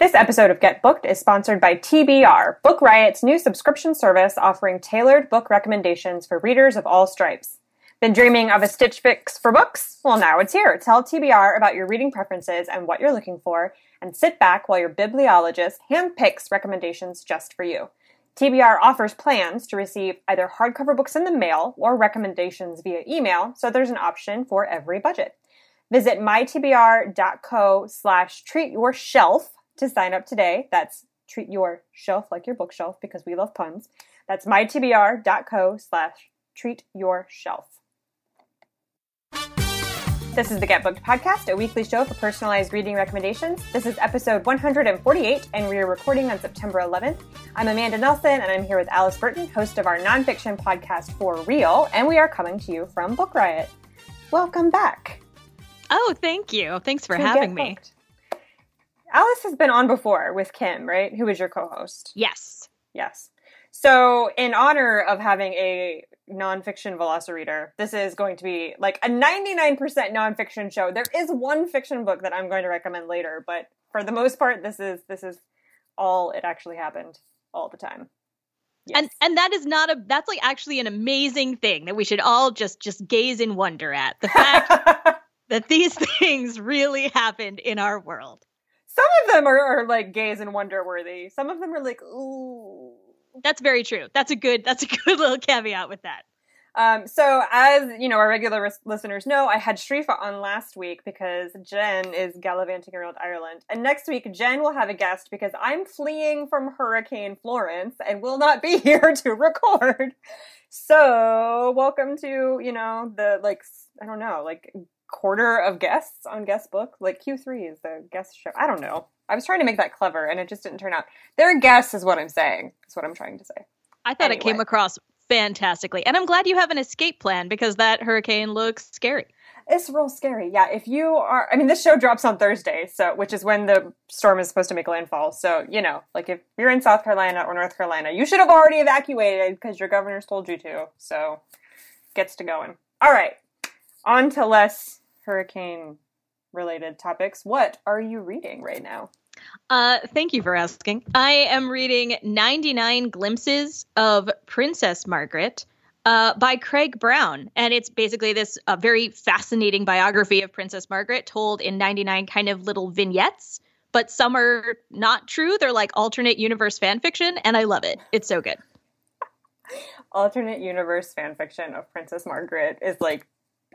This episode of Get Booked is sponsored by TBR, Book Riot's new subscription service offering tailored book recommendations for readers of all stripes. Been dreaming of a Stitch Fix for books? Well, now it's here. Tell TBR about your reading preferences and what you're looking for, and sit back while your bibliologist handpicks recommendations just for you. TBR offers plans to receive either hardcover books in the mail or recommendations via email, so there's an option for every budget. Visit mytbr.co slash treat your shelf to sign up today. That's treat your shelf like your bookshelf because we love puns. That's mytbr.co slash treat your shelf. This is the Get Booked podcast, a weekly show for personalized reading recommendations. This is episode 148, and we are recording on September 11th. I'm Amanda Nelson, and I'm here with Alice Burton, host of our nonfiction podcast For Real, and we are coming to you from Book Riot. Welcome back. Oh, thank you. Thanks for having me. Alice has been on before with Kim, right? Who is your co-host? Yes. Yes. So, in honor of having a nonfiction Velocireader, this is going to be like a 99% nonfiction show. There is one fiction book that I'm going to recommend later, but for the most part, this is this is all it actually happened all the time. Yes. And and that is not a that's like actually an amazing thing that we should all just just gaze in wonder at. The fact that these things really happened in our world. Some of them are, are like gaze and wonder worthy. Some of them are like, ooh, that's very true. That's a good. That's a good little caveat with that. Um, so, as you know, our regular ris- listeners know, I had Shrifa on last week because Jen is gallivanting around Ireland, and next week Jen will have a guest because I'm fleeing from Hurricane Florence and will not be here to record. So, welcome to you know the like I don't know like quarter of guests on guest book. Like Q3 is the guest show. I don't know. I was trying to make that clever and it just didn't turn out. Their guess is what I'm saying. Is what I'm trying to say. I thought anyway. it came across fantastically. And I'm glad you have an escape plan because that hurricane looks scary. It's real scary. Yeah, if you are I mean this show drops on Thursday, so which is when the storm is supposed to make landfall. So, you know, like if you're in South Carolina or North Carolina, you should have already evacuated because your governor's told you to. So, gets to going. All right. On to less hurricane related topics. What are you reading right now? Uh, thank you for asking. I am reading 99 Glimpses of Princess Margaret uh, by Craig Brown. And it's basically this uh, very fascinating biography of Princess Margaret told in 99 kind of little vignettes. But some are not true. They're like alternate universe fan fiction, and I love it. It's so good. alternate universe fan fiction of Princess Margaret is like,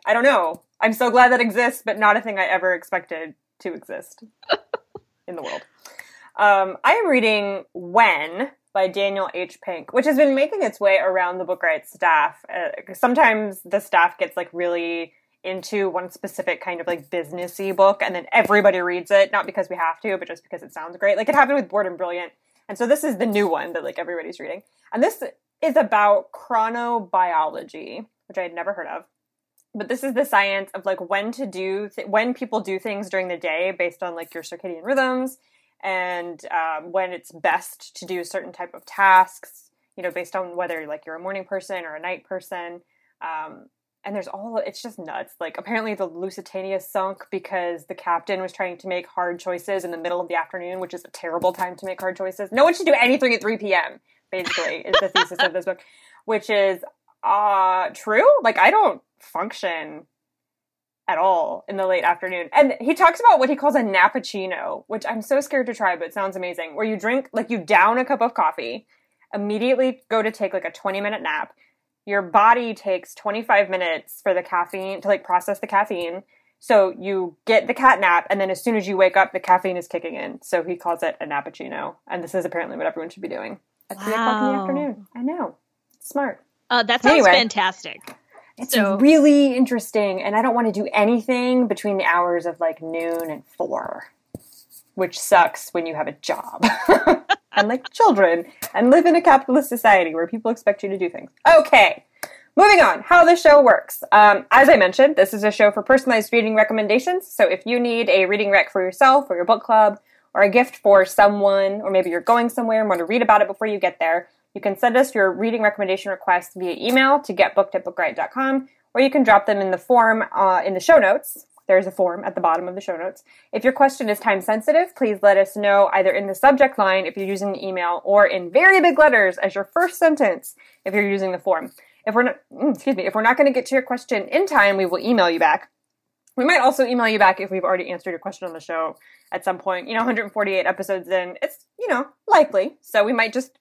I don't know. I'm so glad that exists, but not a thing I ever expected to exist. in the world. Um, I am reading When by Daniel H. Pink, which has been making its way around the Book Riot staff. Uh, sometimes the staff gets like really into one specific kind of like businessy book, and then everybody reads it, not because we have to, but just because it sounds great. Like it happened with Bored and Brilliant, and so this is the new one that like everybody's reading, and this is about chronobiology, which I had never heard of but this is the science of like when to do th- when people do things during the day based on like your circadian rhythms and um, when it's best to do certain type of tasks you know based on whether like you're a morning person or a night person um, and there's all it's just nuts. Like apparently the lusitania sunk because the captain was trying to make hard choices in the middle of the afternoon which is a terrible time to make hard choices. No one should do anything at 3 p.m basically is the thesis of this book which is uh true like i don't function at all in the late afternoon. And he talks about what he calls a nappuccino, which I'm so scared to try, but it sounds amazing. Where you drink, like you down a cup of coffee, immediately go to take like a 20 minute nap. Your body takes 25 minutes for the caffeine to like process the caffeine. So you get the cat nap, and then as soon as you wake up, the caffeine is kicking in. So he calls it a nappuccino. And this is apparently what everyone should be doing at wow. 3 o'clock in the afternoon. I know. Smart. Uh, that sounds anyway. fantastic. It's so, really interesting, and I don't want to do anything between the hours of like noon and four, which sucks when you have a job. and like children and live in a capitalist society where people expect you to do things. Okay. Moving on, how the show works. Um, as I mentioned, this is a show for personalized reading recommendations. So if you need a reading rec for yourself or your book club or a gift for someone, or maybe you're going somewhere and want to read about it before you get there, you can send us your reading recommendation requests via email to getbooked at bookriot.com, or you can drop them in the form uh, in the show notes. There's a form at the bottom of the show notes. If your question is time sensitive, please let us know either in the subject line if you're using the email or in very big letters as your first sentence if you're using the form. If we're not, mm, excuse me, if we're not going to get to your question in time, we will email you back. We might also email you back if we've already answered your question on the show at some point. You know, 148 episodes in, it's, you know, likely. So we might just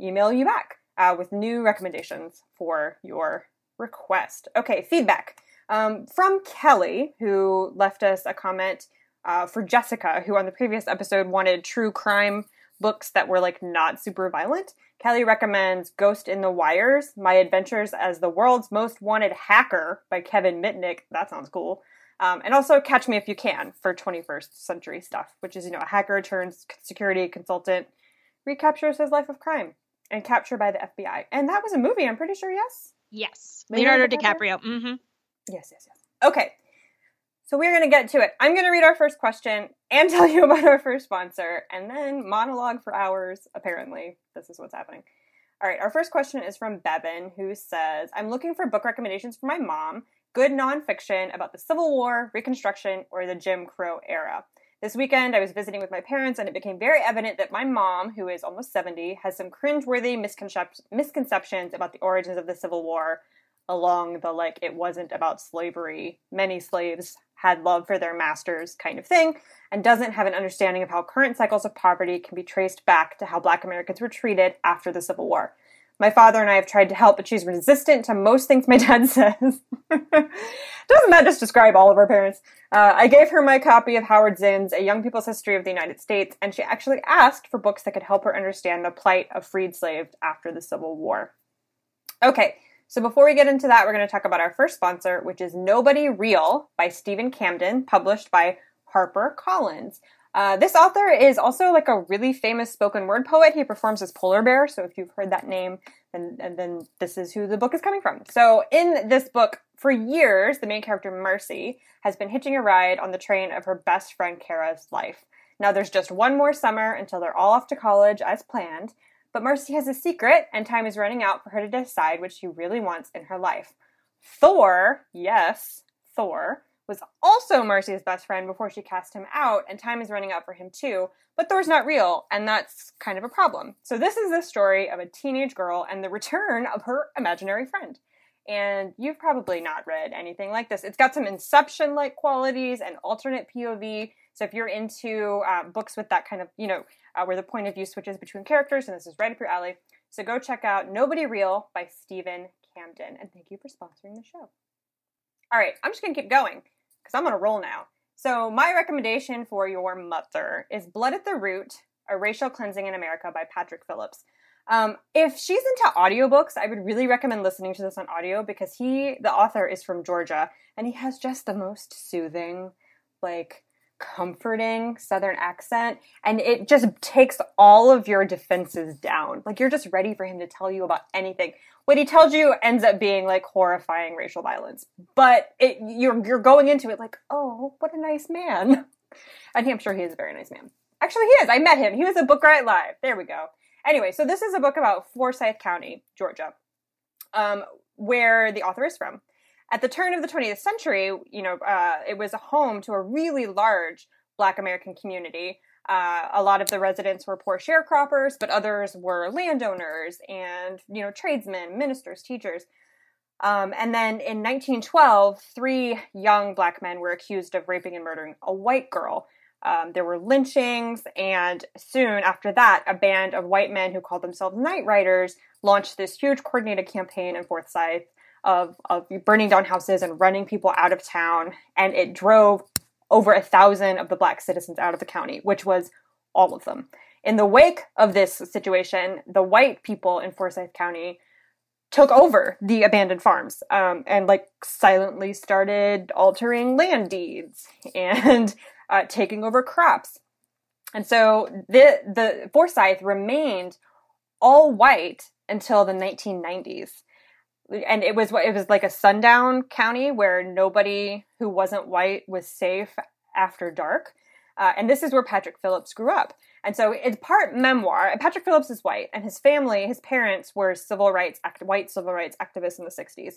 email you back uh, with new recommendations for your request. Okay, feedback um, from Kelly, who left us a comment uh, for Jessica, who on the previous episode wanted true crime books that were like not super violent. Kelly recommends Ghost in the Wires, My Adventures as the World's Most Wanted Hacker by Kevin Mitnick. That sounds cool. Um, and also Catch Me If You Can for 21st century stuff, which is, you know, a hacker turns security consultant, recaptures his life of crime and captured by the FBI. And that was a movie, I'm pretty sure, yes? Yes. Leonardo, Leonardo DiCaprio. DiCaprio. Mm-hmm. Yes, yes, yes. Okay. So we're going to get to it. I'm going to read our first question and tell you about our first sponsor, and then monologue for hours. Apparently, this is what's happening. All right, our first question is from Bevan, who says, I'm looking for book recommendations for my mom, good nonfiction about the Civil War, Reconstruction, or the Jim Crow era. This weekend, I was visiting with my parents, and it became very evident that my mom, who is almost 70, has some cringeworthy misconcep- misconceptions about the origins of the Civil War, along the like, it wasn't about slavery. Many slaves had love for their masters kind of thing, and doesn't have an understanding of how current cycles of poverty can be traced back to how black Americans were treated after the Civil War. My father and I have tried to help, but she's resistant to most things my dad says. Doesn't that just describe all of our parents? Uh, I gave her my copy of Howard Zinn's A Young People's History of the United States, and she actually asked for books that could help her understand the plight of freed slaves after the Civil War. Okay, so before we get into that, we're going to talk about our first sponsor, which is Nobody Real by Steven Camden, published by Harper Collins. Uh, this author is also like a really famous spoken word poet. He performs as Polar Bear, so if you've heard that name, then, and then this is who the book is coming from. So in this book, for years, the main character Mercy has been hitching a ride on the train of her best friend Kara's life. Now there's just one more summer until they're all off to college as planned, but Mercy has a secret, and time is running out for her to decide what she really wants in her life. Thor, yes, Thor, was also Marcy's best friend before she cast him out, and time is running out for him too. But Thor's not real, and that's kind of a problem. So, this is the story of a teenage girl and the return of her imaginary friend. And you've probably not read anything like this. It's got some Inception like qualities and alternate POV. So, if you're into uh, books with that kind of, you know, uh, where the point of view switches between characters, and this is right up your alley. So go check out Nobody Real by Steven Camden, and thank you for sponsoring the show. All right, I'm just gonna keep going because I'm on a roll now. So my recommendation for your mother is Blood at the Root: A Racial Cleansing in America by Patrick Phillips. Um, if she's into audiobooks, I would really recommend listening to this on audio because he, the author, is from Georgia and he has just the most soothing, like comforting southern accent and it just takes all of your defenses down. Like you're just ready for him to tell you about anything. What he tells you ends up being like horrifying racial violence. But it you're you're going into it like oh what a nice man. And i'm sure he is a very nice man. Actually he is. I met him. He was a Book Riot live. There we go. Anyway so this is a book about forsyth county georgia um, where the author is from at the turn of the 20th century, you know, uh, it was a home to a really large Black American community. Uh, a lot of the residents were poor sharecroppers, but others were landowners and, you know, tradesmen, ministers, teachers. Um, and then in 1912, three young black men were accused of raping and murdering a white girl. Um, there were lynchings, and soon after that, a band of white men who called themselves Night Riders launched this huge coordinated campaign in Forsyth of, of burning down houses and running people out of town. And it drove over a thousand of the black citizens out of the county, which was all of them. In the wake of this situation, the white people in Forsyth County took over the abandoned farms um, and like silently started altering land deeds and uh, taking over crops. and so the the Forsyth remained all white until the 1990s and it was what it was like a sundown county where nobody who wasn't white was safe after dark. Uh, and this is where patrick phillips grew up. And so it's part memoir patrick phillips is white and his family his parents were civil rights act, white civil rights activists in the 60s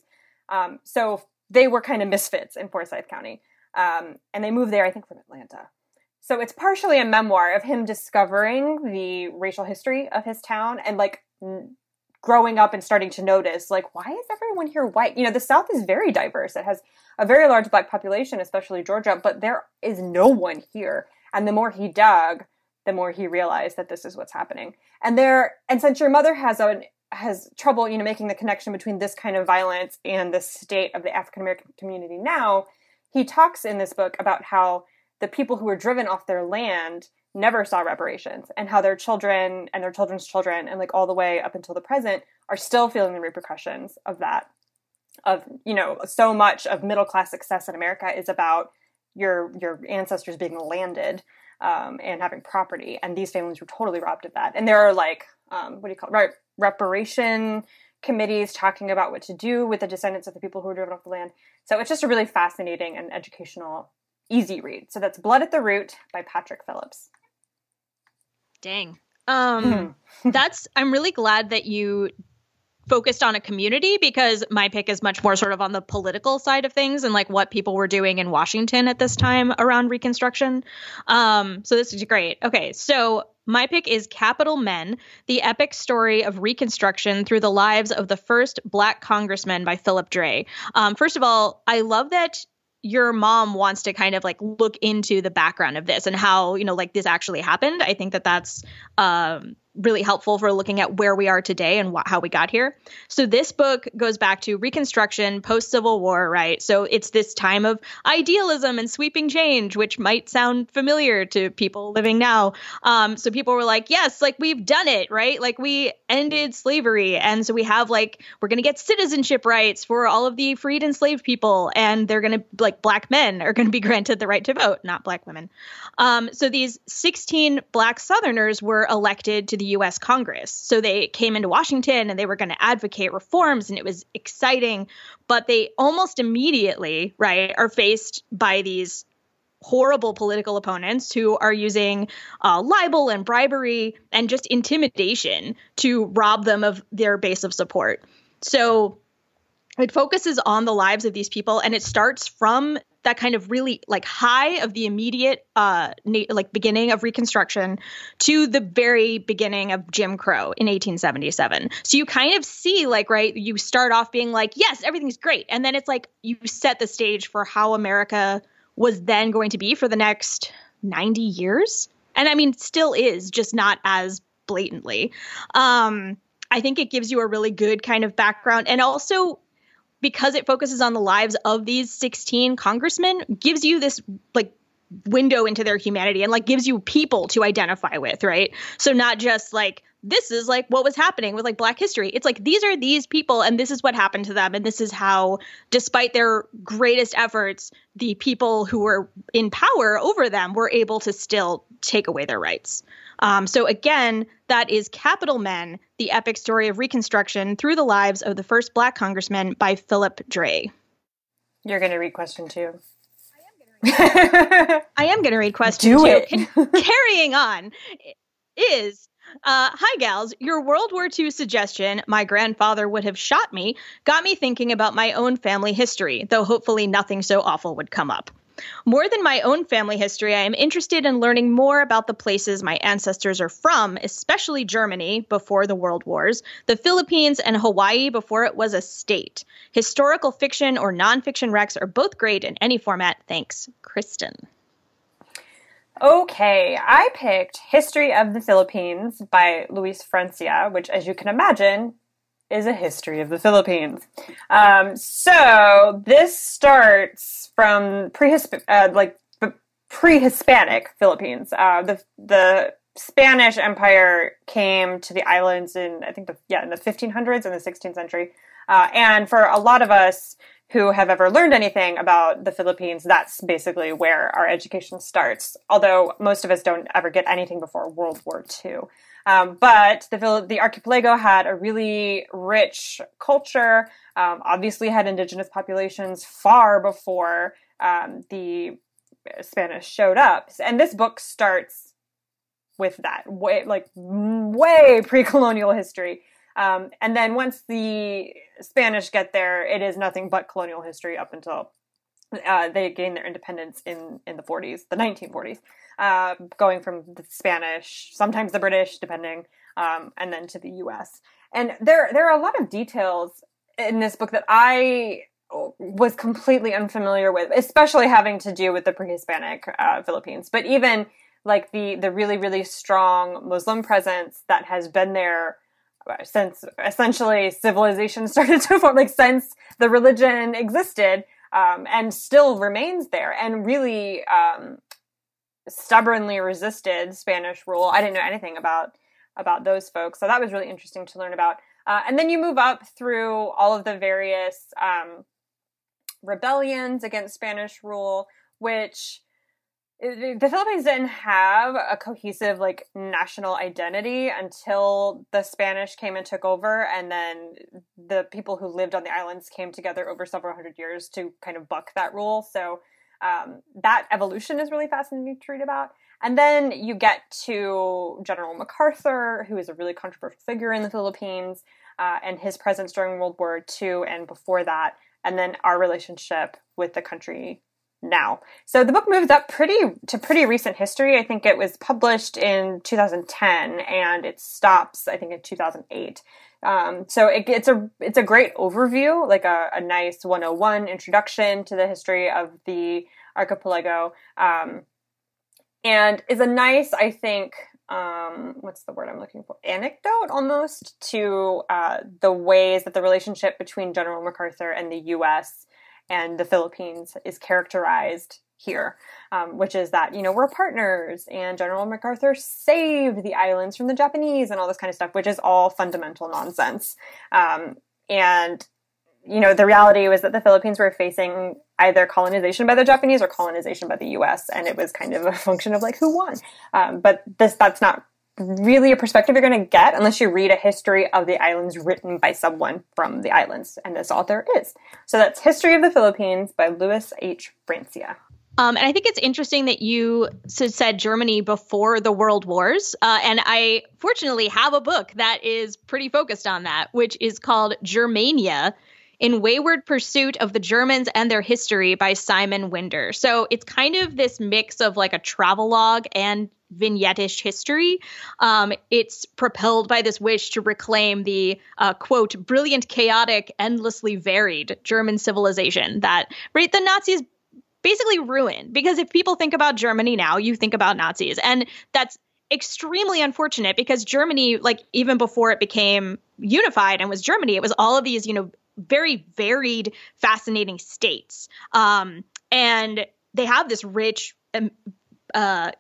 um, so they were kind of misfits in forsyth county. Um, and they moved there i think from atlanta. So it's partially a memoir of him discovering the racial history of his town and like growing up and starting to notice like why is everyone here white? You know the south is very diverse. It has a very large black population especially georgia but there is no one here. And the more he dug the more he realized that this is what's happening. And there and since your mother has a has trouble you know making the connection between this kind of violence and the state of the african american community now he talks in this book about how the people who were driven off their land never saw reparations and how their children and their children's children and like all the way up until the present are still feeling the repercussions of that of you know so much of middle class success in america is about your your ancestors being landed um, and having property and these families were totally robbed of that. And there are like um, what do you call it? Right reparation committees talking about what to do with the descendants of the people who were driven off the land. So it's just a really fascinating and educational easy read. So that's blood at the root by patrick phillips Dang. Um, that's, I'm really glad that you focused on a community because my pick is much more sort of on the political side of things and like what people were doing in Washington at this time around Reconstruction. Um, so this is great. Okay, so my pick is Capital Men, the epic story of Reconstruction through the lives of the first Black congressman by Philip Dray. Um, first of all, I love that your mom wants to kind of like look into the background of this and how you know like this actually happened i think that that's um really helpful for looking at where we are today and wh- how we got here. So this book goes back to Reconstruction, post Civil War, right? So it's this time of idealism and sweeping change, which might sound familiar to people living now. Um, so people were like, yes, like we've done it, right? Like we ended slavery, and so we have like we're gonna get citizenship rights for all of the freed enslaved people, and they're gonna like black men are gonna be granted the right to vote, not black women. Um, so these 16 black Southerners were elected to the US Congress. So they came into Washington and they were going to advocate reforms and it was exciting, but they almost immediately, right, are faced by these horrible political opponents who are using uh, libel and bribery and just intimidation to rob them of their base of support. So it focuses on the lives of these people and it starts from that kind of really like high of the immediate uh na- like beginning of reconstruction to the very beginning of jim crow in 1877 so you kind of see like right you start off being like yes everything's great and then it's like you set the stage for how america was then going to be for the next 90 years. And i mean still is just not as blatantly. Um i think it gives you a really good kind of background. And also because it focuses on the lives of these 16 congressmen gives you this like window into their humanity and like gives you people to identify with right? So not just like this is like what was happening with like black history it's like these are these people and this is what happened to them and this is how despite their greatest efforts the people who were in power over them were able to still take away their rights um, so again, that is Capital Men, the epic story of Reconstruction through the lives of the first Black congressman by Philip Dray. You're going to read question two. I am going to read question Do two. It. Carrying on is uh, hi, gals. Your World War II suggestion, my grandfather would have shot me, got me thinking about my own family history, though hopefully nothing so awful would come up. More than my own family history, I am interested in learning more about the places my ancestors are from, especially Germany before the World Wars, the Philippines, and Hawaii before it was a state. Historical fiction or nonfiction recs are both great in any format. Thanks, Kristen. Okay, I picked History of the Philippines by Luis Francia, which, as you can imagine, is a history of the Philippines. Um, so this starts from pre uh, like pre-Hispanic Philippines. Uh, the the Spanish Empire came to the islands in, I think, the, yeah, in the 1500s and the 16th century. Uh, and for a lot of us who have ever learned anything about the Philippines, that's basically where our education starts. Although most of us don't ever get anything before World War II. Um, but the, the archipelago had a really rich culture, um, obviously had indigenous populations far before um, the Spanish showed up. And this book starts with that, way, like way pre colonial history. Um, and then once the Spanish get there, it is nothing but colonial history up until uh, they gain their independence in, in the 40s, the 1940s, uh, going from the Spanish, sometimes the British, depending, um, and then to the U.S. And there there are a lot of details in this book that I was completely unfamiliar with, especially having to do with the pre-Hispanic uh, Philippines. But even like the the really really strong Muslim presence that has been there since essentially civilization started to form, like since the religion existed um, and still remains there, and really um, stubbornly resisted Spanish rule. I didn't know anything about about those folks, so that was really interesting to learn about. Uh, and then you move up through all of the various um, rebellions against Spanish rule, which the Philippines didn't have a cohesive like national identity until the Spanish came and took over, and then the people who lived on the islands came together over several hundred years to kind of buck that rule. So um, that evolution is really fascinating to read about. And then you get to General MacArthur, who is a really controversial figure in the Philippines, uh, and his presence during World War II and before that, and then our relationship with the country now. So the book moves up pretty to pretty recent history. I think it was published in 2010 and it stops I think in 2008. Um, so it, it's a it's a great overview, like a, a, nice 101 introduction to the history of the archipelago, um, and is a nice I think um, what's the word I'm looking for anecdote almost to uh, the ways that the relationship between General MacArthur and the U.S and the Philippines is characterized here, um, which is that, you know, we're partners and General MacArthur saved the islands from the Japanese and all this kind of stuff, which is all fundamental nonsense. Um, and, you know, the reality was that the Philippines were facing either colonization by the Japanese or colonization by the US, and it was kind of a function of like who won. Um, but this, that's not really a perspective you're going to get unless you read a history of the islands written by someone from the islands, and this author is. So that's History of the Philippines by Louis H. Francia. Um, and I think it's interesting that you said Germany before the World Wars. Uh, and I fortunately have a book that is pretty focused on that, which is called Germania in Wayward Pursuit of the Germans and Their History by Simon Winder. So it's kind of this mix of like a travelogue and vignettish history. Um, it's propelled by this wish to reclaim the uh, quote brilliant, chaotic, endlessly varied German civilization that right the Nazis basically ruined. Because if people think about Germany now, you think about Nazis, and that's extremely unfortunate because Germany, like even before it became unified and was Germany, it was all of these you know very varied, fascinating states. Um, and they have this rich um, uh,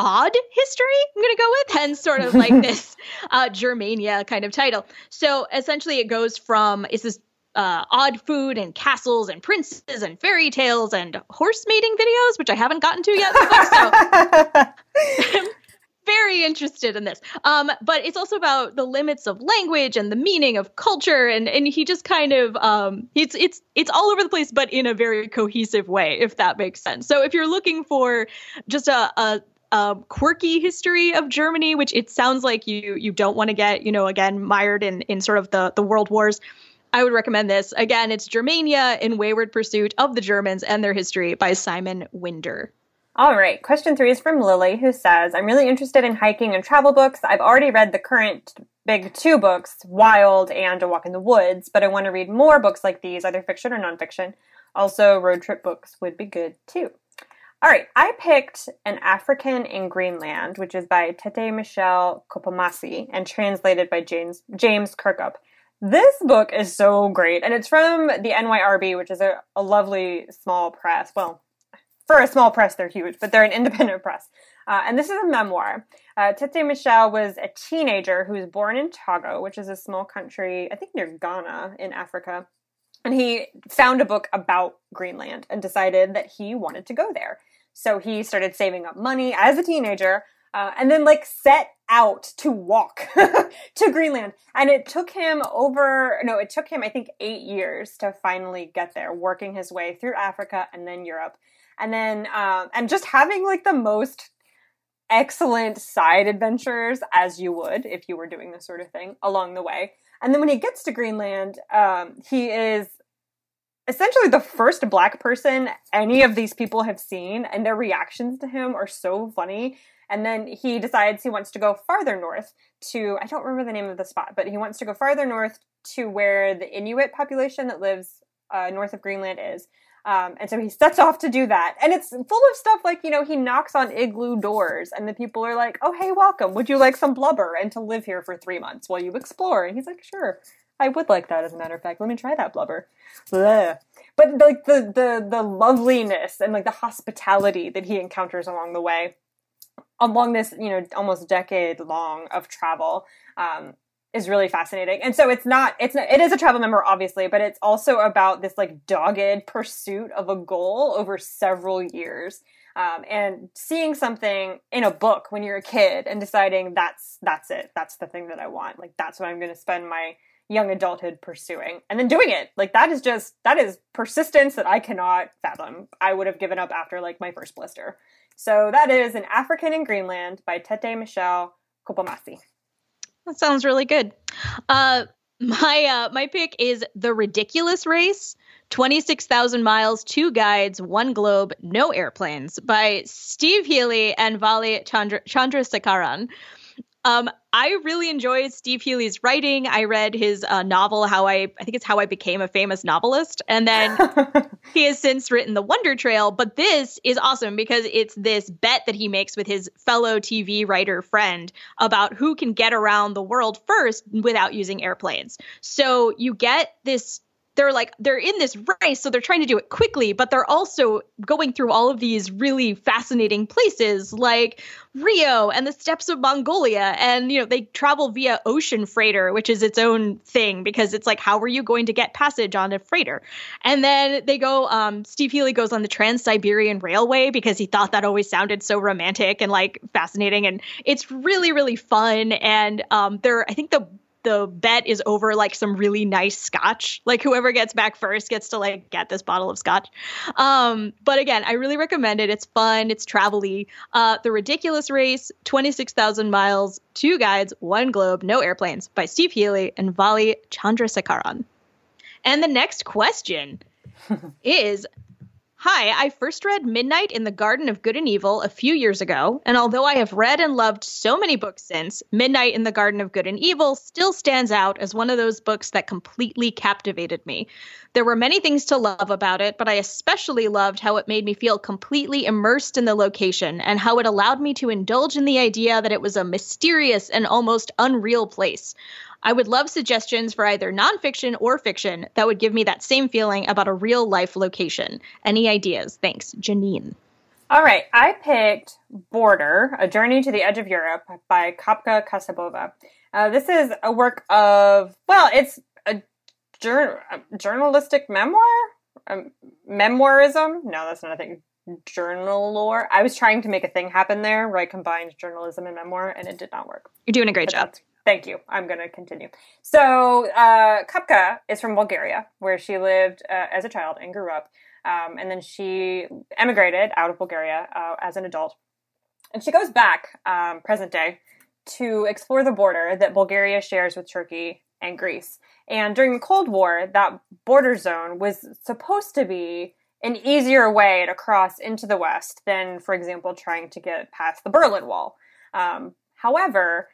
odd history, I'm going to go with, hence sort of like this uh, Germania kind of title. So essentially, it goes from it's this uh, odd food and castles and princes and fairy tales and horse mating videos, which I haven't gotten to yet. so very interested in this. Um, but it's also about the limits of language and the meaning of culture, and and he just kind of um, it's it's it's all over the place, but in a very cohesive way, if that makes sense. So if you're looking for just a, a uh, quirky history of Germany, which it sounds like you you don't want to get, you know, again mired in in sort of the the world wars. I would recommend this. Again, it's Germania in Wayward Pursuit of the Germans and Their History by Simon Winder. All right. Question three is from Lily, who says, I'm really interested in hiking and travel books. I've already read the current big two books, Wild and A Walk in the Woods, but I want to read more books like these, either fiction or nonfiction. Also, road trip books would be good too. All right, I picked An African in Greenland, which is by Tete Michel Kpomassie and translated by James James Kirkup. This book is so great, and it's from the NYRB, which is a, a lovely small press. Well, for a small press, they're huge, but they're an independent press. Uh, and this is a memoir. Uh, Tete Michel was a teenager who was born in Togo, which is a small country, I think near Ghana in Africa. And he found a book about Greenland and decided that he wanted to go there. So he started saving up money as a teenager uh, and then like set out to walk to Greenland. And it took him over, no, it took him, I think, eight years to finally get there, working his way through Africa and then Europe. And then, um, and just having like the most excellent side adventures as you would if you were doing this sort of thing along the way. And then when he gets to Greenland, um, he is essentially the first black person any of these people have seen, and their reactions to him are so funny. And then he decides he wants to go farther north to, I don't remember the name of the spot, but he wants to go farther north to where the Inuit population that lives uh, north of Greenland is. Um, and so he sets off to do that. And it's full of stuff like, you know, he knocks on igloo doors and the people are like, oh, hey, welcome. Would you like some blubber and to live here for three months while you explore? And he's like, sure. I would like that, as a matter of fact. Let me try that blubber. But like the, the the loveliness and like the hospitality that he encounters along the way, along this you know almost decade long of travel, um, is really fascinating. And so it's not it's not, it is a travel memoir obviously, but it's also about this like dogged pursuit of a goal over several years. Um, and seeing something in a book when you're a kid and deciding that's that's it that's the thing that i want like that's what i'm going to spend my young adulthood pursuing and then doing it. Like that is just that is persistence that i cannot fathom. I would have given up after like my first blister. So that is an african in greenland by tete Michel Kpomassie that sounds really good. Uh my uh my pick is the ridiculous race 26,000 miles, two guides, one globe, no airplanes by Steve Hely and Vali Chandra- Chandrasekaran. Um, I really enjoyed Steve Hely's writing. I read his uh, novel, How I, I think it's How I Became a Famous Novelist. And then he has since written The Wonder Trail. But this is awesome because it's this bet that he makes with his fellow TV writer friend about who can get around the world first without using airplanes. So you get this they're like they're in this race so they're trying to do it quickly but they're also going through all of these really fascinating places like rio and the steppes of mongolia and you know they travel via ocean freighter which is its own thing because it's like how are you going to get passage on a freighter? And then they go um, Steve Hely goes on the trans-siberian railway because he thought that always sounded so romantic and like fascinating and it's really really fun and um, they're i think the the bet is over like some really nice scotch. Like whoever gets back first gets to like get this bottle of scotch. Um, but again, I really recommend it. It's fun, it's travel-y. Uh, the Ridiculous Race, 26,000 miles, two guides, one globe, no airplanes by Steve Hely and Vali Chandrasekaran. And the next question is Hi, I first read Midnight in the Garden of Good and Evil a few years ago, and although I have read and loved so many books since, Midnight in the Garden of Good and Evil still stands out as one of those books that completely captivated me. There were many things to love about it, but I especially loved how it made me feel completely immersed in the location and how it allowed me to indulge in the idea that it was a mysterious and almost unreal place. I would love suggestions for either nonfiction or fiction that would give me that same feeling about a real life location. Any ideas? Thanks, Janine. All right, I picked Border, A Journey to the Edge of Europe by Kapka Kasabova. Uh, this is a work of, well, it's a, jur- a journalistic memoir? Um, memoirism? No, that's not a thing. Journal lore. I was trying to make a thing happen there where I combined journalism and memoir, and it did not work. You're doing a great but job. Thank you. I'm going to continue. So, uh, Kapka is from Bulgaria, where she lived uh, as a child and grew up. Um, and then she emigrated out of Bulgaria uh, as an adult. And she goes back, um, present day, to explore the border that Bulgaria shares with Turkey and Greece. And during the Cold War, that border zone was supposed to be an easier way to cross into the West than, for example, trying to get past the Berlin Wall. Um, however,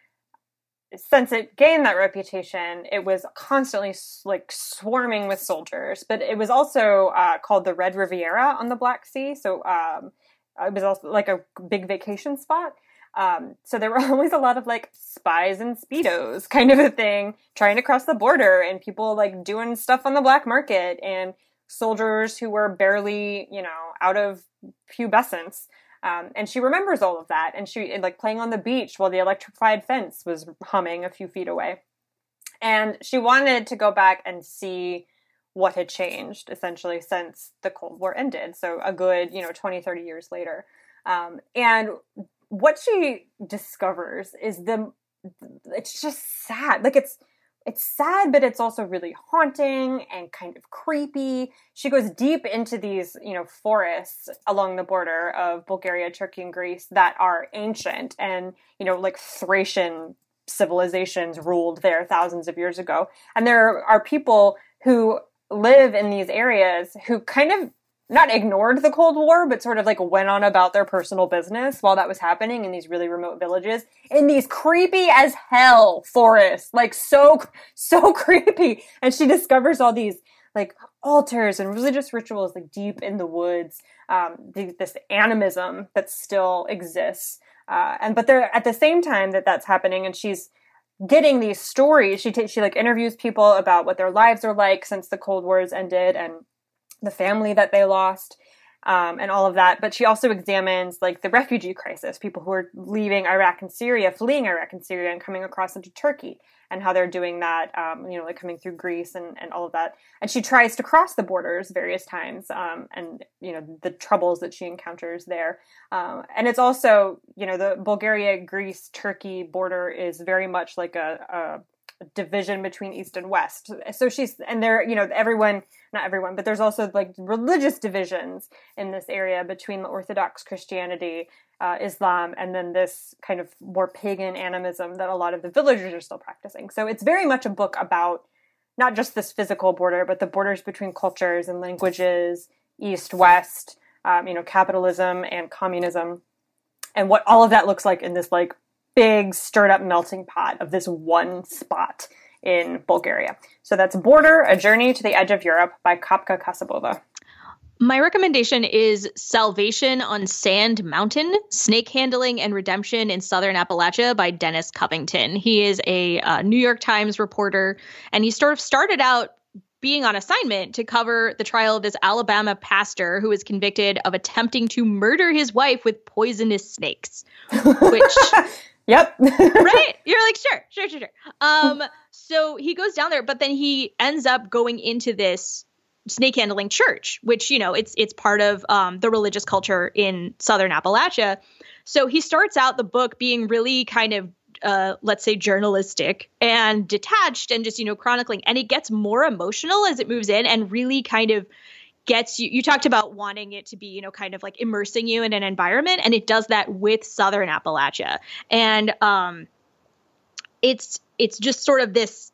since it gained that reputation, it was constantly like swarming with soldiers. But it was also uh, called the Red Riviera on the Black Sea, so um, it was also like a big vacation spot. Um, so there were always a lot of like spies and speedos kind of a thing trying to cross the border, and people like doing stuff on the black market, and soldiers who were barely, you know, out of pubescence Um, and she remembers all of that, and she like playing on the beach while the electrified fence was humming a few feet away. And she wanted to go back and see what had changed essentially since the Cold War ended. So a good, you know, 20, 30 years later. Um, and what she discovers is the, it's just sad. Like it's, it's sad, but it's also really haunting and kind of creepy. She goes deep into these, you know, forests along the border of Bulgaria, Turkey, and Greece that are ancient and, you know, like Thracian civilizations ruled there thousands of years ago. And there are people who live in these areas who kind of not ignored the Cold War, but sort of like went on about their personal business while that was happening in these really remote villages in these creepy as hell forests. Like so, so creepy. And she discovers all these like altars and religious rituals like deep in the woods. Um, this animism that still exists. Uh, and but they're at the same time that that's happening and she's getting these stories. She t- she like interviews people about what their lives are like since the Cold Wars ended and the family that they lost. Um, and all of that. But she also examines like the refugee crisis, people who are leaving Iraq and Syria, fleeing Iraq and Syria, and coming across into Turkey, and how they're doing that. Um, you know, like coming through Greece and, and all of that. And she tries to cross the borders various times, um, and you know the troubles that she encounters there. Um, and it's also you know the Bulgaria, Greece, Turkey border is very much like a, a division between east and west. So she's and there you know everyone not everyone but there's also like religious divisions in this area between the orthodox christianity uh, islam and then this kind of more pagan animism that a lot of the villagers are still practicing. So it's very much a book about not just this physical border but the borders between cultures and languages east west um, you know capitalism and communism and what all of that looks like in this like big stirred up melting pot of this one spot in Bulgaria. So that's Border, A Journey to the Edge of Europe by Kapka Kasabova. My recommendation is Salvation on Sand Mountain Snake Handling and Redemption in Southern Appalachia by Dennis Covington. He is a uh, New York Times reporter, and he sort of started out being on assignment to cover the trial of this Alabama pastor who was convicted of attempting to murder his wife with poisonous snakes, which Yep. right? You're like, sure, sure, sure, sure. Um, so he goes down there, but then he ends up going into this snake handling church, which, you know, it's it's part of um, the religious culture in southern Appalachia. So he starts out the book being really kind of uh, let's say journalistic and detached and just you know chronicling and it gets more emotional as it moves in and really kind of gets you you talked about wanting it to be you know kind of like immersing you in an environment and it does that with southern appalachia and um it's it's just sort of this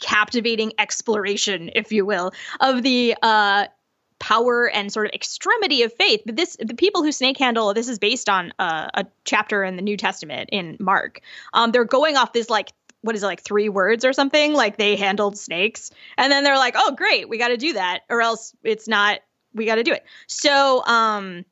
captivating exploration if you will of the uh power and sort of extremity of faith. But this, the people who snake handle, this is based on uh, a chapter in the New Testament in Mark. Um, they're going off this like what is it like three words or something like they handled snakes and then they're like oh great we got to do that or else it's not we got to do it so um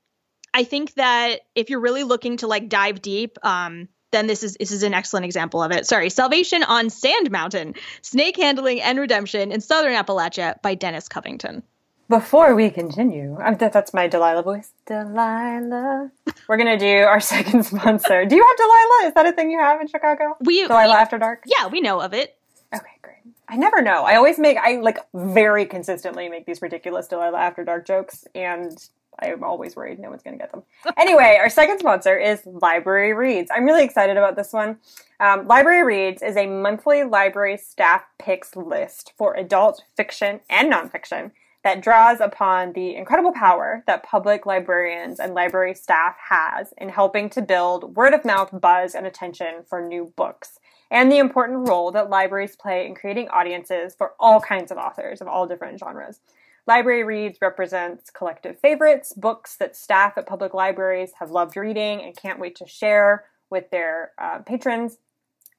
i think that if you're really looking to like dive deep um then this is this is an excellent example of it. Sorry, Salvation on Sand Mountain: Snake Handling and Redemption in Southern Appalachia by Dennis Covington. Before we continue, that's my Delilah voice. Delilah. We're gonna do our second sponsor. Do you have Delilah? Is that a thing you have in Chicago? We Delilah we, After Dark. Yeah, we know of it. Okay, great. I never know. I always make I like very consistently make these ridiculous Delilah After Dark jokes, and I'm always worried no one's gonna get them. anyway, our second sponsor is Library Reads. I'm really excited about this one. Um, library Reads is a monthly library staff picks list for adult fiction and nonfiction that draws upon the incredible power that public librarians and library staff has in helping to build word of mouth buzz and attention for new books, and the important role that libraries play in creating audiences for all kinds of authors of all different genres. Library Reads represents collective favorites, books that staff at public libraries have loved reading and can't wait to share with their uh, patrons.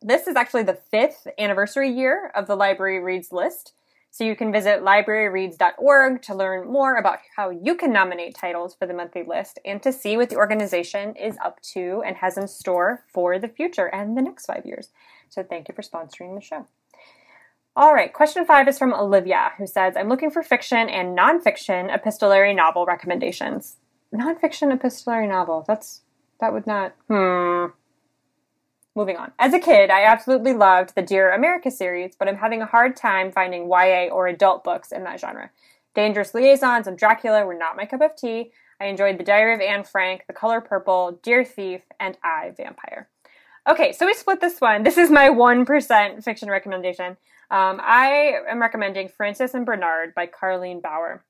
This is actually the fifth anniversary year of the Library Reads list. So you can visit libraryreads.org to learn more about how you can nominate titles for the monthly list and to see what the organization is up to and has in store for the future and the next five years. So thank you for sponsoring the show. All right, question five is from Olivia, who says, I'm looking for fiction and nonfiction epistolary novel recommendations. nonfiction epistolary novel. That's that would not. Hmm. Moving on. As a kid, I absolutely loved the Dear America series, but I'm having a hard time finding YA or adult books in that genre. Dangerous Liaisons and Dracula were not my cup of tea. I enjoyed The Diary of Anne Frank, The Color Purple, Dear Thief, and I, Vampire. Okay, so we split this one. This is my 1% fiction recommendation. Um, I am recommending Frances and Bernard by Carlene Bauer,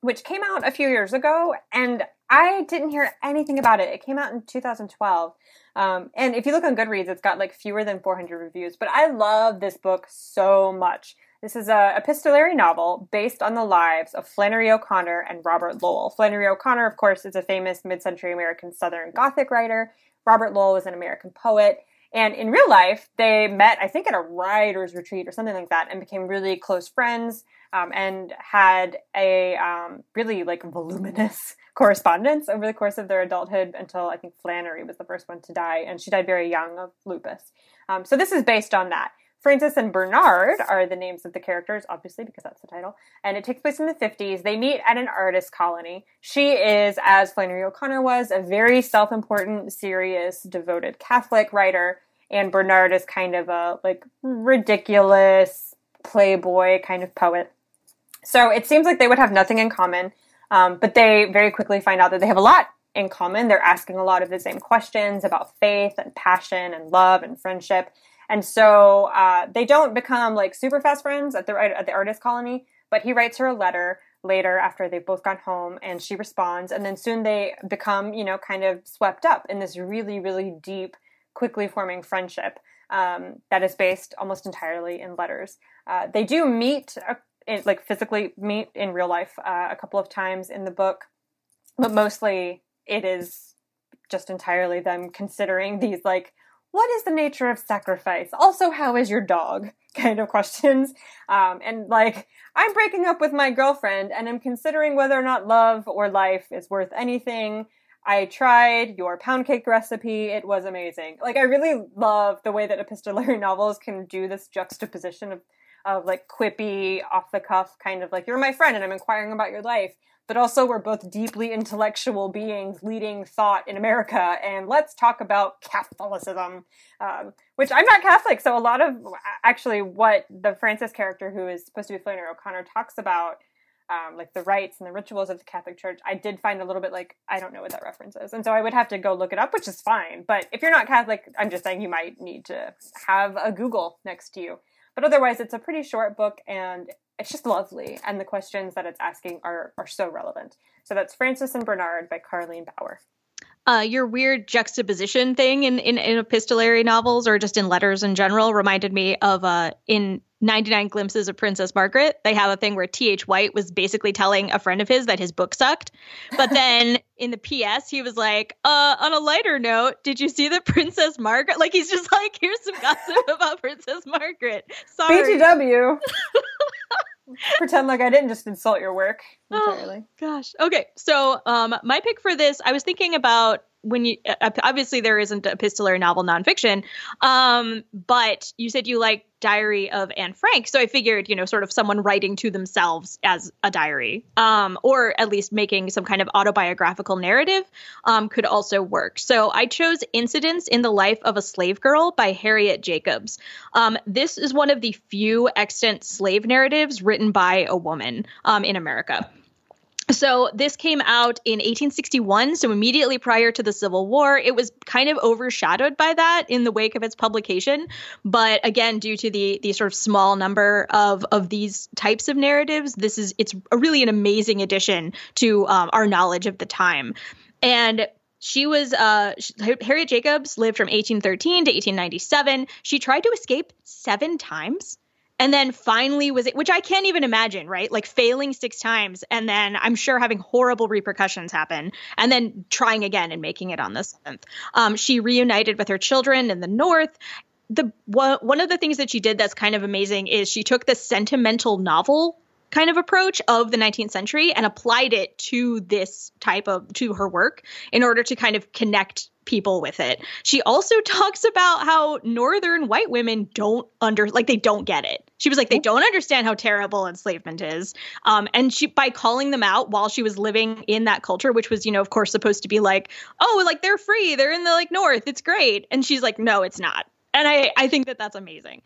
which came out a few years ago, and I didn't hear anything about it. It came out in 2012. Um, and if you look on Goodreads, it's got like fewer than 400 reviews. But I love this book so much. This is a epistolary novel based on the lives of Flannery O'Connor and Robert Lowell. Flannery O'Connor, of course, is a famous mid century American Southern Gothic writer. Robert Lowell was an American poet. And in real life, they met, I think, at a writer's retreat or something like that, and became really close friends um, and had a um, really like voluminous correspondence over the course of their adulthood until I think Flannery was the first one to die, and she died very young of lupus. Um, so this is based on that. Frances and Bernard are the names of the characters, obviously, because that's the title. And it takes place in the 50s. They meet at an artist colony. She is, as Flannery O'Connor was, a very self important, serious, devoted Catholic writer. And Bernard is kind of a, like, ridiculous, playboy kind of poet. So it seems like they would have nothing in common. Um, but they very quickly find out that they have a lot in common. They're asking a lot of the same questions about faith and passion and love and friendship. And so uh, they don't become like super fast friends at the at the artist colony. But he writes her a letter later after they've both gone home, and she responds. And then soon they become, you know, kind of swept up in this really, really deep, quickly forming friendship um, that is based almost entirely in letters. Uh, they do meet, uh, in, like physically meet in real life uh, a couple of times in the book, but mostly it is just entirely them considering these like what is the nature of sacrifice? Also, how is your dog? Kind of questions. Um, and like, I'm breaking up with my girlfriend and I'm considering whether or not love or life is worth anything. I tried your pound cake recipe. It was amazing. Like, I really love the way that epistolary novels can do this juxtaposition of, of like quippy, off the cuff kind of like, you're my friend and I'm inquiring about your life but also we're both deeply intellectual beings leading thought in America. And let's talk about Catholicism, um, which I'm not Catholic. So a lot of actually what the Frances character, who is supposed to be Flannery O'Connor, talks about. Um, like the rites and the rituals of the Catholic Church, I did find a little bit like I don't know what that reference is, and so I would have to go look it up, which is fine. But if you're not Catholic, I'm just saying you might need to have a Google next to you. But otherwise, it's a pretty short book, and it's just lovely, and the questions that it's asking are are so relevant. So that's Frances and Bernard by Carlene Bauer. Uh, your weird juxtaposition thing in, in, in epistolary novels or just in letters in general reminded me of uh, in 99 Glimpses of Princess Margaret. They have a thing where T.H. White was basically telling a friend of his that his book sucked. But then in the PS, he was like, uh, on a lighter note, did you see the Princess Margaret? Like, he's just like, here's some gossip about Princess Margaret. Sorry. BTW. Pretend like I didn't just insult your work oh, entirely. Oh, gosh. Okay. So, um, my pick for this, I was thinking about when you uh, obviously there isn't epistolary novel nonfiction, um, but you said you like Diary of Anne Frank, so I figured you know sort of someone writing to themselves as a diary, um, or at least making some kind of autobiographical narrative um, could also work. So I chose Incidents in the Life of a Slave Girl by Harriet Jacobs. Um, this is one of the few extant slave narratives written by a woman um, in America. So this came out in 1861, so immediately prior to the Civil War. It was kind of overshadowed by that in the wake of its publication, but again, due to the the sort of small number of of these types of narratives, this is it's really an amazing addition to um, our knowledge of the time. And she was uh, Harriet Jacobs lived from 1813 to 1897. She tried to escape seven times and then finally was it which i can't even imagine right? Like failing six times and then i'm sure having horrible repercussions happen and then trying again and making it on the seventh. Um, she reunited with her children in the north. The one of the things that she did that's kind of amazing is she took the sentimental novel kind of approach of the 19th century and applied it to this type of to her work in order to kind of connect people with it. She also talks about how northern white women don't under like they don't get it. She was like they don't understand how terrible enslavement is. Um, and she by calling them out while she was living in that culture, which was you know of course supposed to be like oh like they're free, they're in the like north, it's great. And she's like no, it's not. And I I think that that's amazing.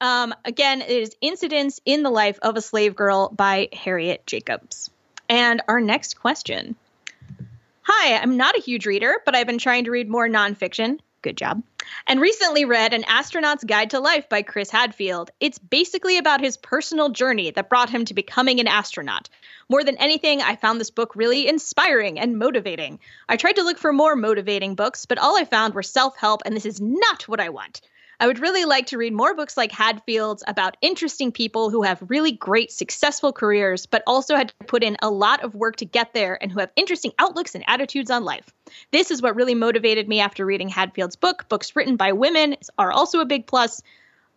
Um, again, it is Incidents in the Life of a Slave Girl by Harriet Jacobs. And our next question Hi, I'm not a huge reader, but I've been trying to read more nonfiction. Good job. And recently read An Astronaut's Guide to Life by Chris Hadfield. It's basically about his personal journey that brought him to becoming an astronaut. More than anything, I found this book really inspiring and motivating. I tried to look for more motivating books, but all I found were self help, and this is not what I want. I would really like to read more books like Hadfield's about interesting people who have really great, successful careers, but also had to put in a lot of work to get there and who have interesting outlooks and attitudes on life. This is what really motivated me after reading Hadfield's book. Books written by women are also a big plus.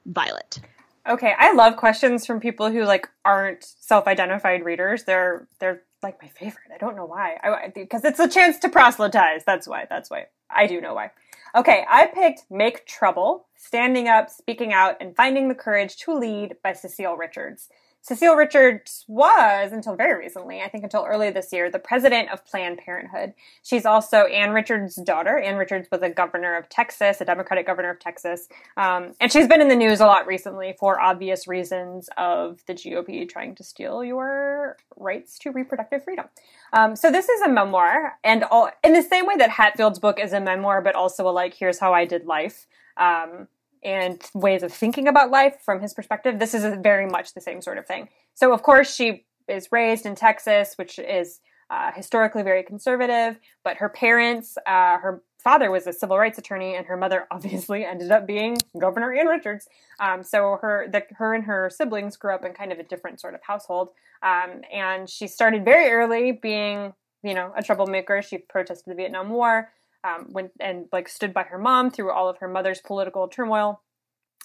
Violet. Okay, I love questions from people who like aren't self-identified readers. They're they're like my favorite. I don't know why. because it's a chance to proselytize. That's why. That's why. I do know why. Okay, I picked Make Trouble, Standing Up, Speaking Out, and Finding the Courage to Lead by Cecile Richards. Cecile Richards was, until very recently, I think until early this year, the president of Planned Parenthood. She's also Ann Richards' daughter. Ann Richards was a governor of Texas, a Democratic governor of Texas. Um, and she's been in the news a lot recently for obvious reasons of the GOP trying to steal your rights to reproductive freedom. Um, so this is a memoir, and all, in the same way that Hadfield's book is a memoir, but also a like, here's how I did life. Um, and ways of thinking about life from his perspective. This is very much the same sort of thing. So, of course, she is raised in Texas, which is uh, historically very conservative, but her parents, uh, her father was a civil rights attorney, and her mother obviously ended up being Governor Ann Richards. Um, so her, the, her and her siblings grew up in kind of a different sort of household, um, and she started very early being, you know, a troublemaker. She protested the Vietnam War um, when and like stood by her mom through all of her mother's political turmoil.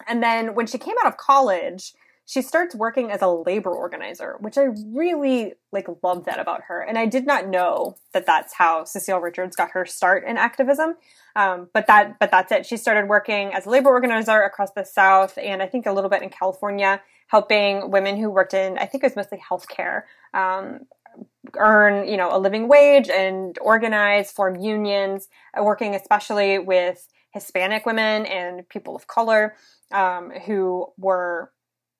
And then when she came out of college, she starts working as a labor organizer, which I really like love that about her. And I did not know that that's how Cecile Richards got her start in activism. Um, but that but that's it. She started working as a labor organizer across the South and I think a little bit in California, helping women who worked in I think it was mostly healthcare um, earn you know a living wage and organize form unions uh, working especially with hispanic women and people of color um, who were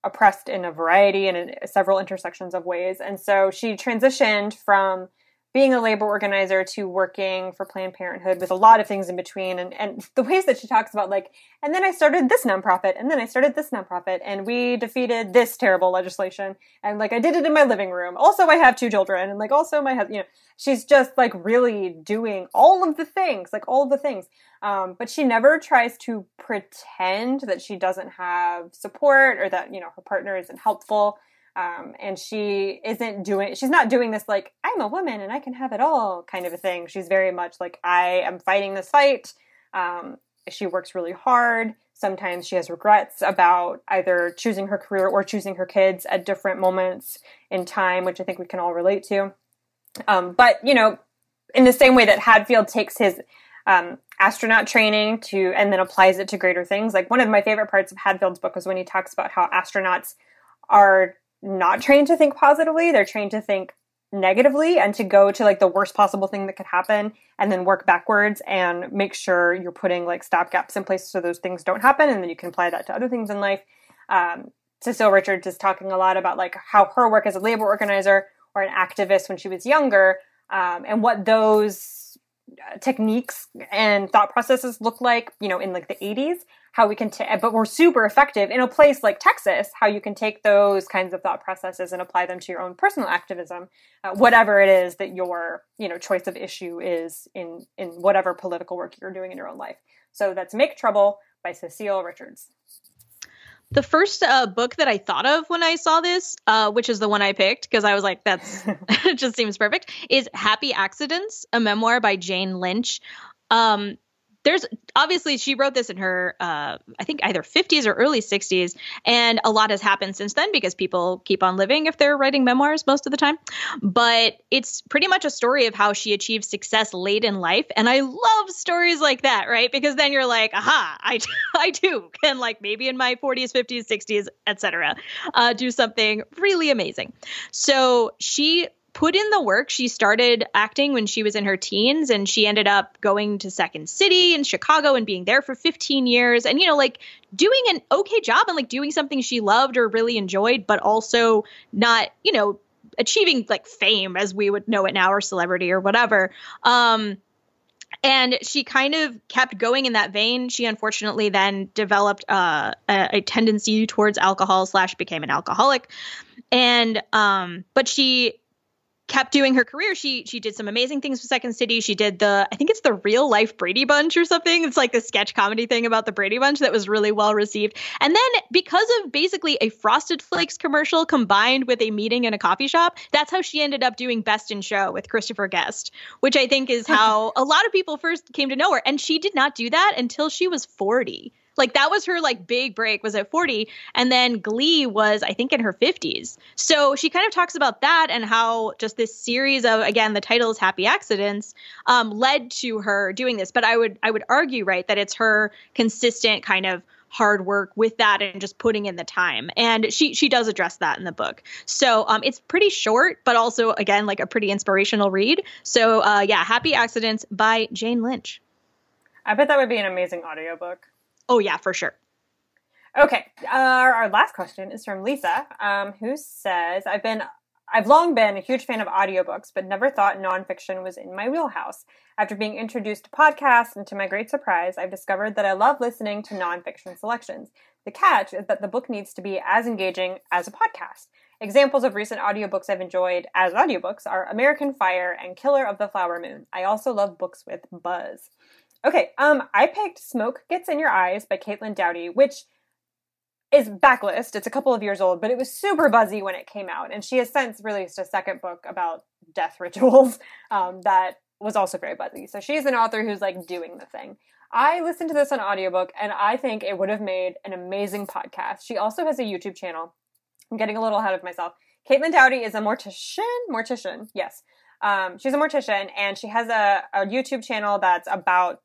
oppressed in a variety and in several intersections of ways. And so she transitioned from being a labor organizer to working for Planned Parenthood with a lot of things in between and, and the ways that she talks about like, and then I started this nonprofit and then I started this nonprofit and we defeated this terrible legislation and like I did it in my living room. Also I have two children and like also my husband, you know, she's just like really doing all of the things, like all of the things. Um, but she never tries to pretend that she doesn't have support or that, you know, her partner isn't helpful. Um, and she isn't doing, she's not doing this like, I'm a woman and I can have it all kind of a thing. She's very much like, I am fighting this fight. Um, she works really hard. Sometimes she has regrets about either choosing her career or choosing her kids at different moments in time, which I think we can all relate to. Um, but, you know, in the same way that Hadfield takes his um, astronaut training to and then applies it to greater things. Like one of my favorite parts of Hadfield's book was when he talks about how astronauts are not trained to think positively. They're trained to think negatively and to go to like the worst possible thing that could happen and then work backwards and make sure you're putting like stop gaps in place so those things don't happen and then you can apply that to other things in life. Um, Cecile Richards is talking a lot about like how her work as a labor organizer or an activist when she was younger um, and what those techniques and thought processes look like, you know, in like the 80s how we can, t- but we're super effective in a place like Texas, how you can take those kinds of thought processes and apply them to your own personal activism, uh, whatever it is that your, you know, choice of issue is in, in whatever political work you're doing in your own life. So that's Make Trouble by Cecile Richards. The first uh, book that I thought of when I saw this, uh, which is the one I picked because I was like, "That's it just seems perfect," is "Happy Accidents," a memoir by Jane Lynch. Um, there's obviously she wrote this in her uh, i think either 50s or early 60s and a lot has happened since then because people keep on living if they're writing memoirs most of the time. But it's pretty much a story of how she achieved success late in life and i love stories like that right? Because then you're like aha i, I do can like maybe in my 40s 50s 60s etc uh, do something really amazing. So she put in the work. She started acting when she was in her teens and she ended up going to Second City in Chicago and being there for 15 years and, you know, like doing an okay job and like doing something she loved or really enjoyed, but also not, you know, achieving like fame as we would know it now or celebrity or whatever. Um, and she kind of kept going in that vein. She unfortunately then developed uh, a, a, tendency towards alcohol slash became an alcoholic, and um, but she kept doing her career. She she did some amazing things with Second City. She did the I think it's the real life Brady Bunch or something. It's like the sketch comedy thing about the Brady Bunch that was really well received. And then because of basically a Frosted Flakes commercial combined with a meeting in a coffee shop, that's how she ended up doing Best in Show with Christopher Guest, which I think is how a lot of people first came to know her. And she did not do that until she was 40. Like that was her like big break was at 40 and then Glee was I think in her 50s. So she kind of talks about that and how just this series of again the title is Happy Accidents um, led to her doing this. But I would I would argue right that it's her consistent kind of hard work with that and just putting in the time. And she she does address that in the book. So um, it's pretty short, but also again like a pretty inspirational read. So uh, yeah, Happy Accidents by Jane Lynch. I bet that would be an amazing audiobook. Oh yeah, for sure. Okay, uh, our last question is from Lisa, um, who says, "I've been, I've long been a huge fan of audiobooks, but never thought nonfiction was in my wheelhouse. After being introduced to podcasts, and to my great surprise, I've discovered that I love listening to nonfiction selections. The catch is that the book needs to be as engaging as a podcast." Examples of recent audiobooks I've enjoyed as audiobooks are American Fire and Killer of the Flower Moon. I also love books with buzz. Okay, um, I picked Smoke Gets in Your Eyes by Caitlin Doughty, which is backlist. It's a couple of years old, but it was super buzzy when it came out. And she has since released a second book about death rituals um, that was also very buzzy. So she's an author who's like doing the thing. I listened to this on audiobook and I think it would have made an amazing podcast. She also has a YouTube channel. I'm getting a little ahead of myself. Caitlin Doughty is a mortician. Mortician, yes. Um, she's a mortician and she has a, a YouTube channel that's about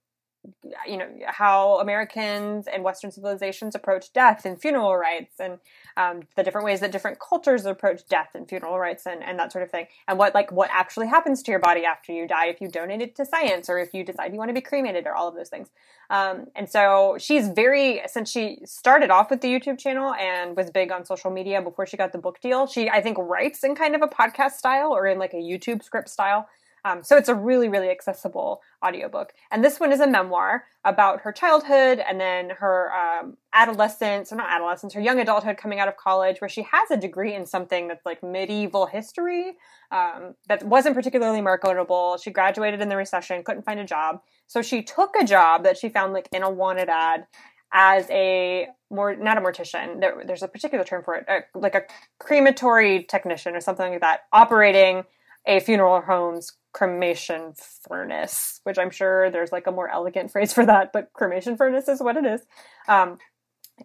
you know how Americans and Western civilizations approach death and funeral rites, and um, the different ways that different cultures approach death and funeral rites, and, and that sort of thing, and what like what actually happens to your body after you die if you donate it to science or if you decide you want to be cremated or all of those things. Um, and so she's very since she started off with the YouTube channel and was big on social media before she got the book deal. She I think writes in kind of a podcast style or in like a YouTube script style. Um, so it's a really, really accessible audiobook. And this one is a memoir about her childhood and then her um, adolescence, or not adolescence, her young adulthood coming out of college, where she has a degree in something that's like medieval history um, that wasn't particularly marketable. She graduated in the recession, couldn't find a job. So she took a job that she found like in a wanted ad as a more not a mortician there, there's a particular term for it like a crematory technician or something like that operating a funeral home's cremation furnace, which I'm sure there's like a more elegant phrase for that, but cremation furnace is what it is. Um,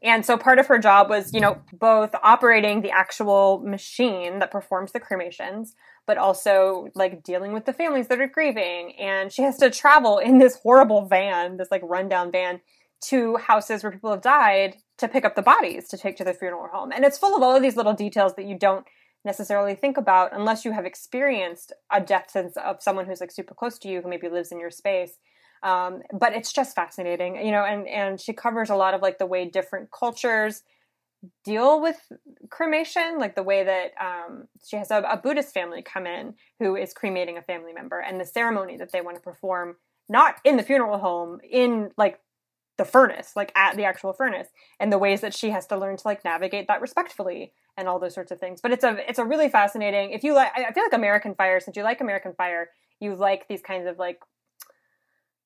and so part of her job was, you know, both operating the actual machine that performs the cremations, but also like dealing with the families that are grieving. And she has to travel in this horrible van, this like rundown van, to houses where people have died to pick up the bodies to take to the funeral home. And it's full of all of these little details that you don't necessarily think about unless you have experienced a death sense of someone who's like super close to you who maybe lives in your space. Um, but it's just fascinating, you know, and, and she covers a lot of like the way different cultures deal with cremation, like the way that um, she has a, a Buddhist family come in who is cremating a family member and the ceremony that they want to perform, not in the funeral home, in like the furnace, like at the actual furnace, and the ways that she has to learn to like navigate that respectfully and all those sorts of things. But it's a it's a really fascinating. If you like, I feel like American Fire. Since you like American Fire, you like these kinds of like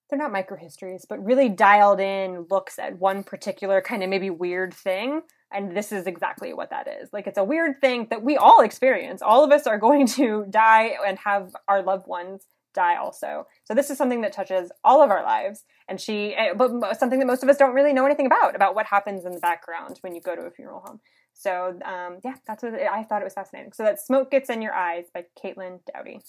they're not micro histories, but really dialed in looks at one particular kind of maybe weird thing. And this is exactly what that is. Like it's a weird thing that we all experience. All of us are going to die and have our loved ones die also. So this is something that touches all of our lives, and she, eh, but something that most of us don't really know anything about about what happens in the background when you go to a funeral home. So um, yeah, that's what I thought it was fascinating. So that smoke gets in your eyes by Caitlin Doughty.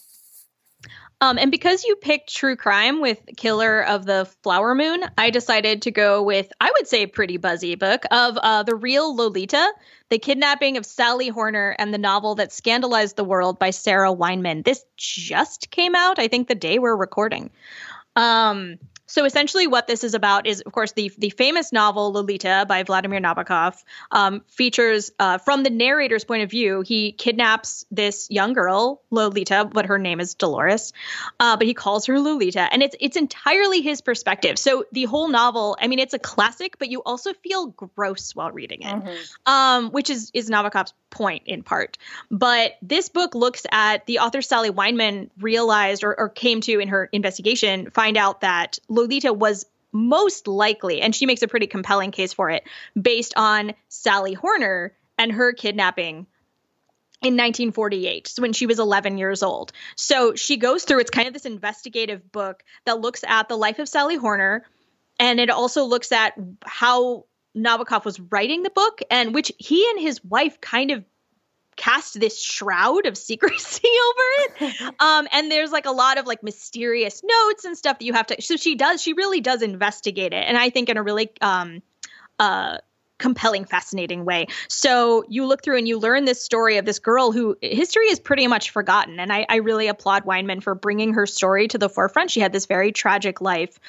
Um, and because you picked true crime with Killer of the Flower Moon, I decided to go with, I would say, pretty buzzy book of uh, The Real Lolita, The Kidnapping of Sally Horner, and the novel that scandalized the world by Sarah Weinman. This just came out, I think, the day we're recording. Um, so essentially, what this is about is, of course, the the famous novel Lolita by Vladimir Nabokov um, features, uh, from the narrator's point of view, he kidnaps this young girl, Lolita, but her name is Dolores, uh, but he calls her Lolita, and it's it's entirely his perspective. So the whole novel, I mean, it's a classic, but you also feel gross while reading it, mm-hmm. um, which is is Nabokov's point in part. But this book looks at the author Sally Weinman realized or, or came to in her investigation, find out that Lolita was most likely, and she makes a pretty compelling case for it, based on Sally Horner and her kidnapping in 1948 when she was 11 years old. So she goes through it's kind of this investigative book that looks at the life of Sally Horner and it also looks at how Nabokov was writing the book and which he and his wife kind of cast this shroud of secrecy over it. Um, and there's like a lot of like mysterious notes and stuff that you have to. So she does. She really does investigate it, and I think in a really um, uh, compelling, fascinating way. So you look through and you learn this story of this girl who history is pretty much forgotten, and I, I really applaud Weinman for bringing her story to the forefront. She had this very tragic life,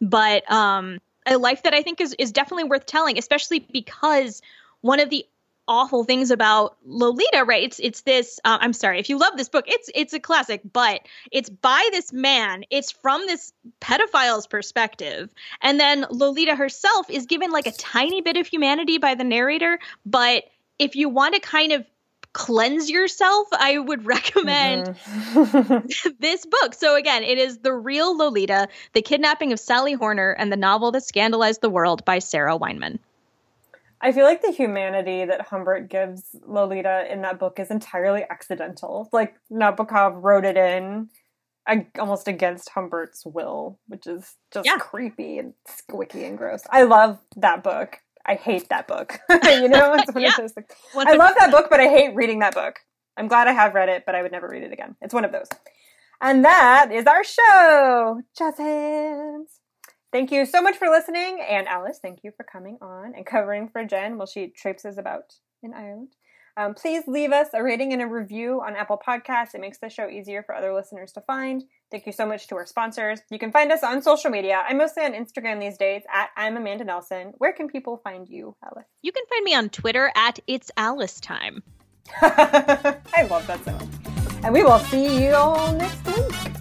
but um, a life that I think is is definitely worth telling, especially because one of the awful things about Lolita, right? It's it's this. Uh, I'm sorry if you love this book. It's it's a classic, but it's by this man. It's from this pedophile's perspective, and then Lolita herself is given like a tiny bit of humanity by the narrator. But if you want to kind of cleanse yourself, I would recommend mm-hmm. this book. So again, it is The Real Lolita: The Kidnapping of Sally Horner and the Novel That Scandalized the World by Sarah Weinman. I feel like the humanity that Humbert gives Lolita in that book is entirely accidental. Like Nabokov wrote it in almost against Humbert's will, which is just yeah. creepy and squicky and gross. I love that book. I hate that book. you know, it's one yeah. of those things. I love that book, but I hate reading that book. I'm glad I have read it, but I would never read it again. It's one of those. And that is our show. Jazz hands. Thank you so much for listening. And Alice, thank you for coming on and covering for Jen while she traipses about in Ireland. Um, please leave us a rating and a review on Apple Podcasts. It makes the show easier for other listeners to find. Thank you so much to our sponsors. You can find us on social media. I'm mostly on Instagram these days at I'm Amanda Nelson. Where can people find you, Alice? You can find me on Twitter at It's Alice Time. I love that so much. And we will see you all next week.